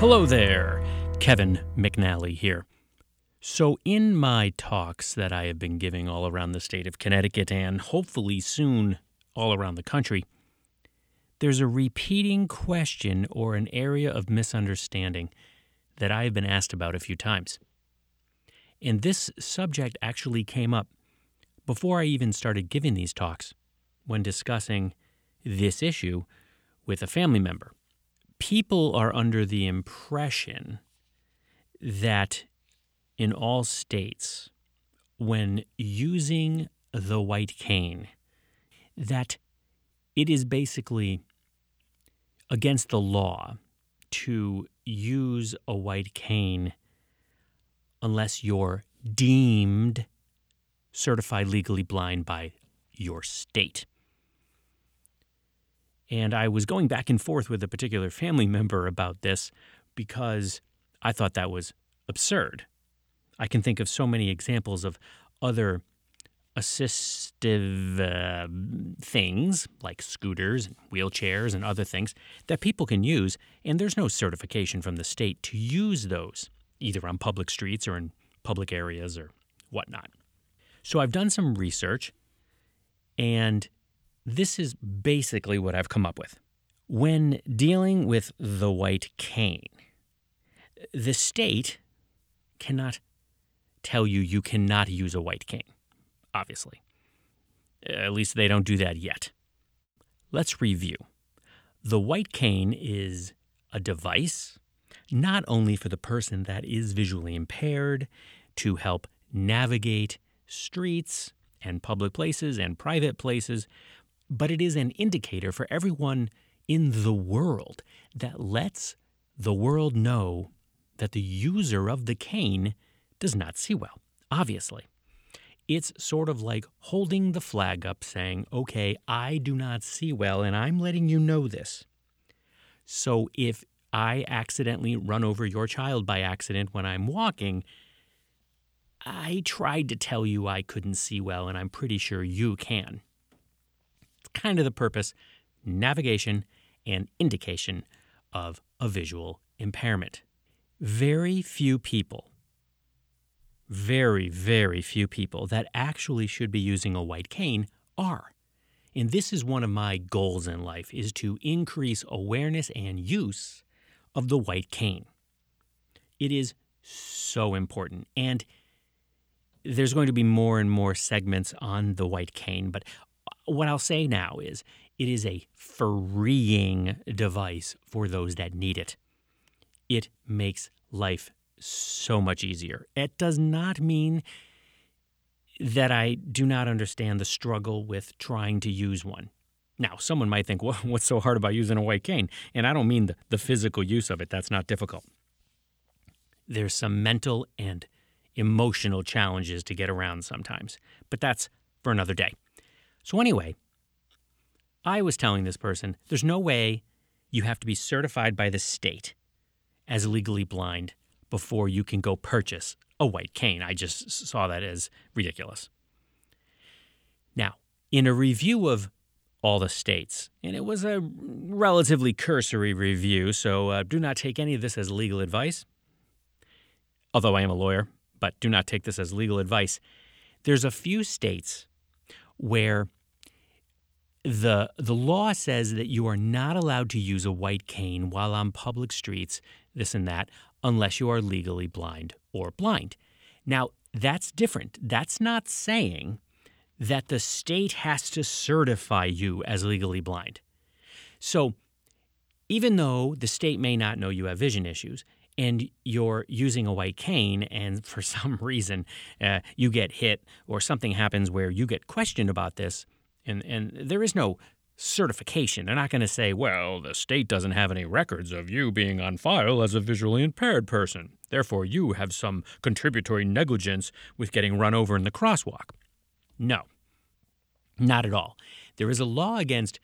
Hello there, Kevin McNally here. So, in my talks that I have been giving all around the state of Connecticut and hopefully soon all around the country, there's a repeating question or an area of misunderstanding that I have been asked about a few times. And this subject actually came up before I even started giving these talks when discussing this issue with a family member people are under the impression that in all states, when using the white cane, that it is basically against the law to use a white cane unless you're deemed certified legally blind by your state. And I was going back and forth with a particular family member about this because I thought that was absurd. I can think of so many examples of other assistive uh, things like scooters, and wheelchairs, and other things that people can use, and there's no certification from the state to use those, either on public streets or in public areas or whatnot. So I've done some research, and this is basically what I've come up with. When dealing with the white cane, the state cannot tell you you cannot use a white cane, obviously. At least they don't do that yet. Let's review. The white cane is a device not only for the person that is visually impaired to help navigate streets and public places and private places, but it is an indicator for everyone in the world that lets the world know that the user of the cane does not see well, obviously. It's sort of like holding the flag up saying, okay, I do not see well, and I'm letting you know this. So if I accidentally run over your child by accident when I'm walking, I tried to tell you I couldn't see well, and I'm pretty sure you can kind of the purpose navigation and indication of a visual impairment. Very few people, very, very few people that actually should be using a white cane are. And this is one of my goals in life is to increase awareness and use of the white cane. It is so important. And there's going to be more and more segments on the white cane, but what I'll say now is it is a freeing device for those that need it. It makes life so much easier. It does not mean that I do not understand the struggle with trying to use one. Now, someone might think, well, what's so hard about using a white cane? And I don't mean the, the physical use of it, that's not difficult. There's some mental and emotional challenges to get around sometimes, but that's for another day. So, anyway, I was telling this person there's no way you have to be certified by the state as legally blind before you can go purchase a white cane. I just saw that as ridiculous. Now, in a review of all the states, and it was a relatively cursory review, so uh, do not take any of this as legal advice. Although I am a lawyer, but do not take this as legal advice. There's a few states where the the law says that you are not allowed to use a white cane while on public streets, this and that, unless you are legally blind or blind. Now, that's different. That's not saying that the state has to certify you as legally blind. So, even though the state may not know you have vision issues, and you're using a white cane, and for some reason uh, you get hit or something happens where you get questioned about this, and, and there is no certification. They're not going to say, well, the state doesn't have any records of you being on file as a visually impaired person. Therefore, you have some contributory negligence with getting run over in the crosswalk. No, not at all. There is a law against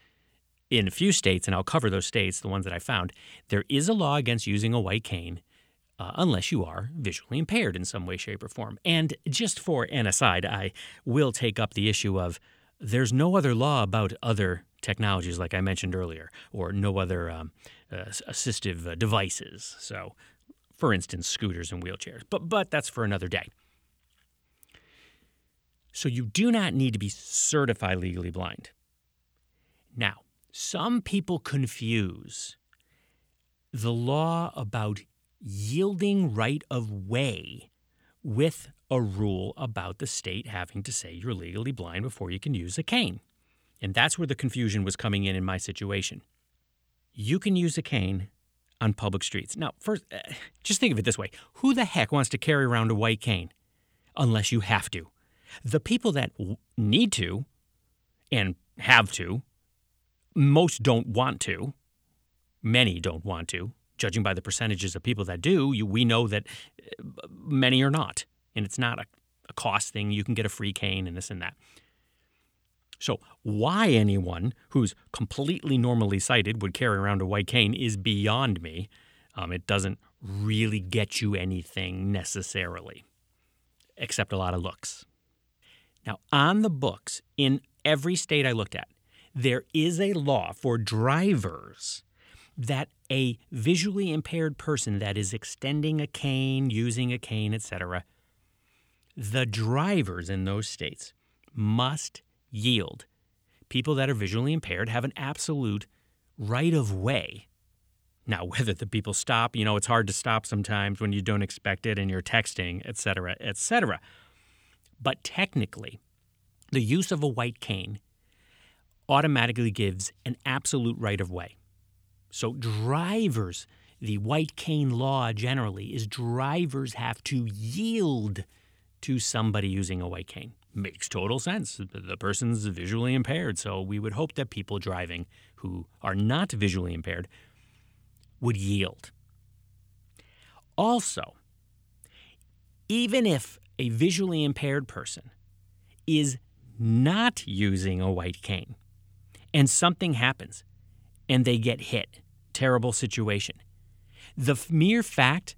in a few states, and I'll cover those states, the ones that I found, there is a law against using a white cane uh, unless you are visually impaired in some way, shape, or form. And just for an aside, I will take up the issue of there's no other law about other technologies like I mentioned earlier, or no other um, uh, assistive uh, devices. So, for instance, scooters and wheelchairs. But but that's for another day. So you do not need to be certified legally blind. Now, some people confuse the law about yielding right of way with a rule about the state having to say you're legally blind before you can use a cane. And that's where the confusion was coming in in my situation. You can use a cane on public streets. Now, first, uh, just think of it this way who the heck wants to carry around a white cane unless you have to? The people that need to and have to, most don't want to, many don't want to. Judging by the percentages of people that do, you, we know that uh, many are not. And it's not a, a cost thing. You can get a free cane and this and that. So, why anyone who's completely normally sighted would carry around a white cane is beyond me. Um, it doesn't really get you anything necessarily, except a lot of looks. Now, on the books, in every state I looked at, there is a law for drivers that a visually impaired person that is extending a cane, using a cane, etc., the drivers in those states must yield. People that are visually impaired have an absolute right of way. Now, whether the people stop, you know, it's hard to stop sometimes when you don't expect it and you're texting, et cetera, et cetera. But technically, the use of a white cane automatically gives an absolute right of way. So, drivers, the white cane law generally is drivers have to yield to somebody using a white cane makes total sense. The person's visually impaired, so we would hope that people driving who are not visually impaired would yield. Also, even if a visually impaired person is not using a white cane and something happens and they get hit, terrible situation, the mere fact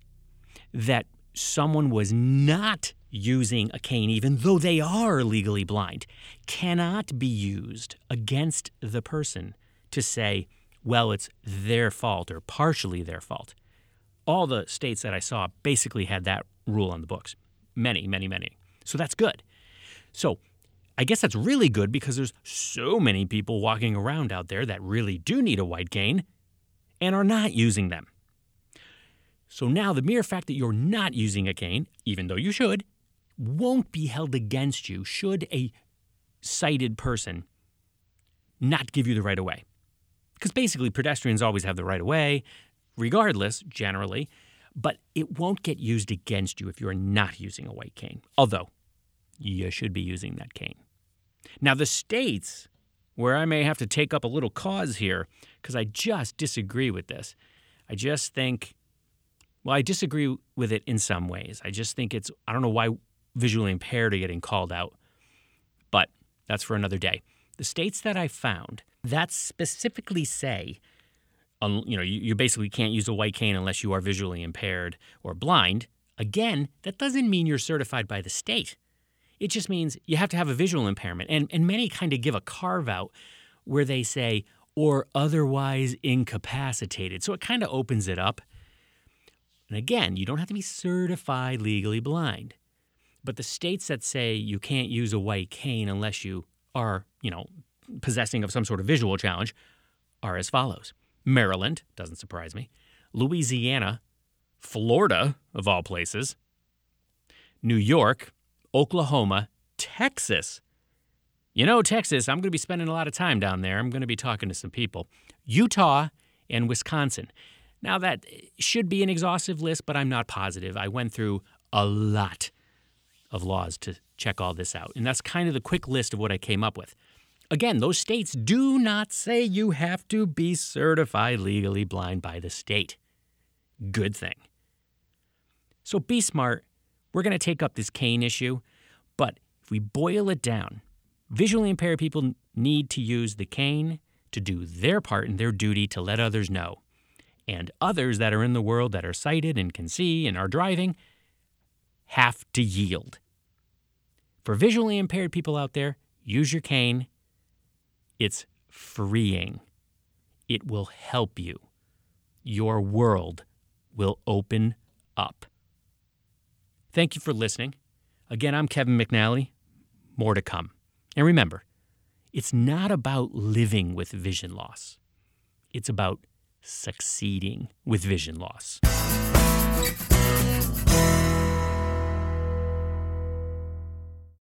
that someone was not using a cane, even though they are legally blind, cannot be used against the person to say, well, it's their fault or partially their fault. All the states that I saw basically had that rule on the books. Many, many, many. So that's good. So I guess that's really good because there's so many people walking around out there that really do need a white cane and are not using them. So now the mere fact that you're not using a cane, even though you should, won't be held against you should a sighted person not give you the right of way. Because basically, pedestrians always have the right of way, regardless, generally, but it won't get used against you if you're not using a white cane, although you should be using that cane. Now, the states where I may have to take up a little cause here, because I just disagree with this, I just think, well, I disagree with it in some ways. I just think it's, I don't know why visually impaired are getting called out. But that's for another day. The states that I found that specifically say, you know, you basically can't use a white cane unless you are visually impaired or blind. Again, that doesn't mean you're certified by the state. It just means you have to have a visual impairment. And, and many kind of give a carve out where they say, or otherwise incapacitated. So it kind of opens it up. And again, you don't have to be certified legally blind. But the states that say you can't use a white cane unless you are, you know, possessing of some sort of visual challenge are as follows Maryland, doesn't surprise me, Louisiana, Florida, of all places, New York, Oklahoma, Texas. You know, Texas, I'm going to be spending a lot of time down there. I'm going to be talking to some people. Utah and Wisconsin. Now, that eh, should be an exhaustive list, but I'm not positive. I went through a lot of laws to check all this out. And that's kind of the quick list of what I came up with. Again, those states do not say you have to be certified legally blind by the state. Good thing. So be smart. We're going to take up this cane issue, but if we boil it down, visually impaired people need to use the cane to do their part in their duty to let others know. And others that are in the world that are sighted and can see and are driving have to yield. For visually impaired people out there, use your cane. It's freeing. It will help you. Your world will open up. Thank you for listening. Again, I'm Kevin McNally. More to come. And remember, it's not about living with vision loss, it's about succeeding with vision loss.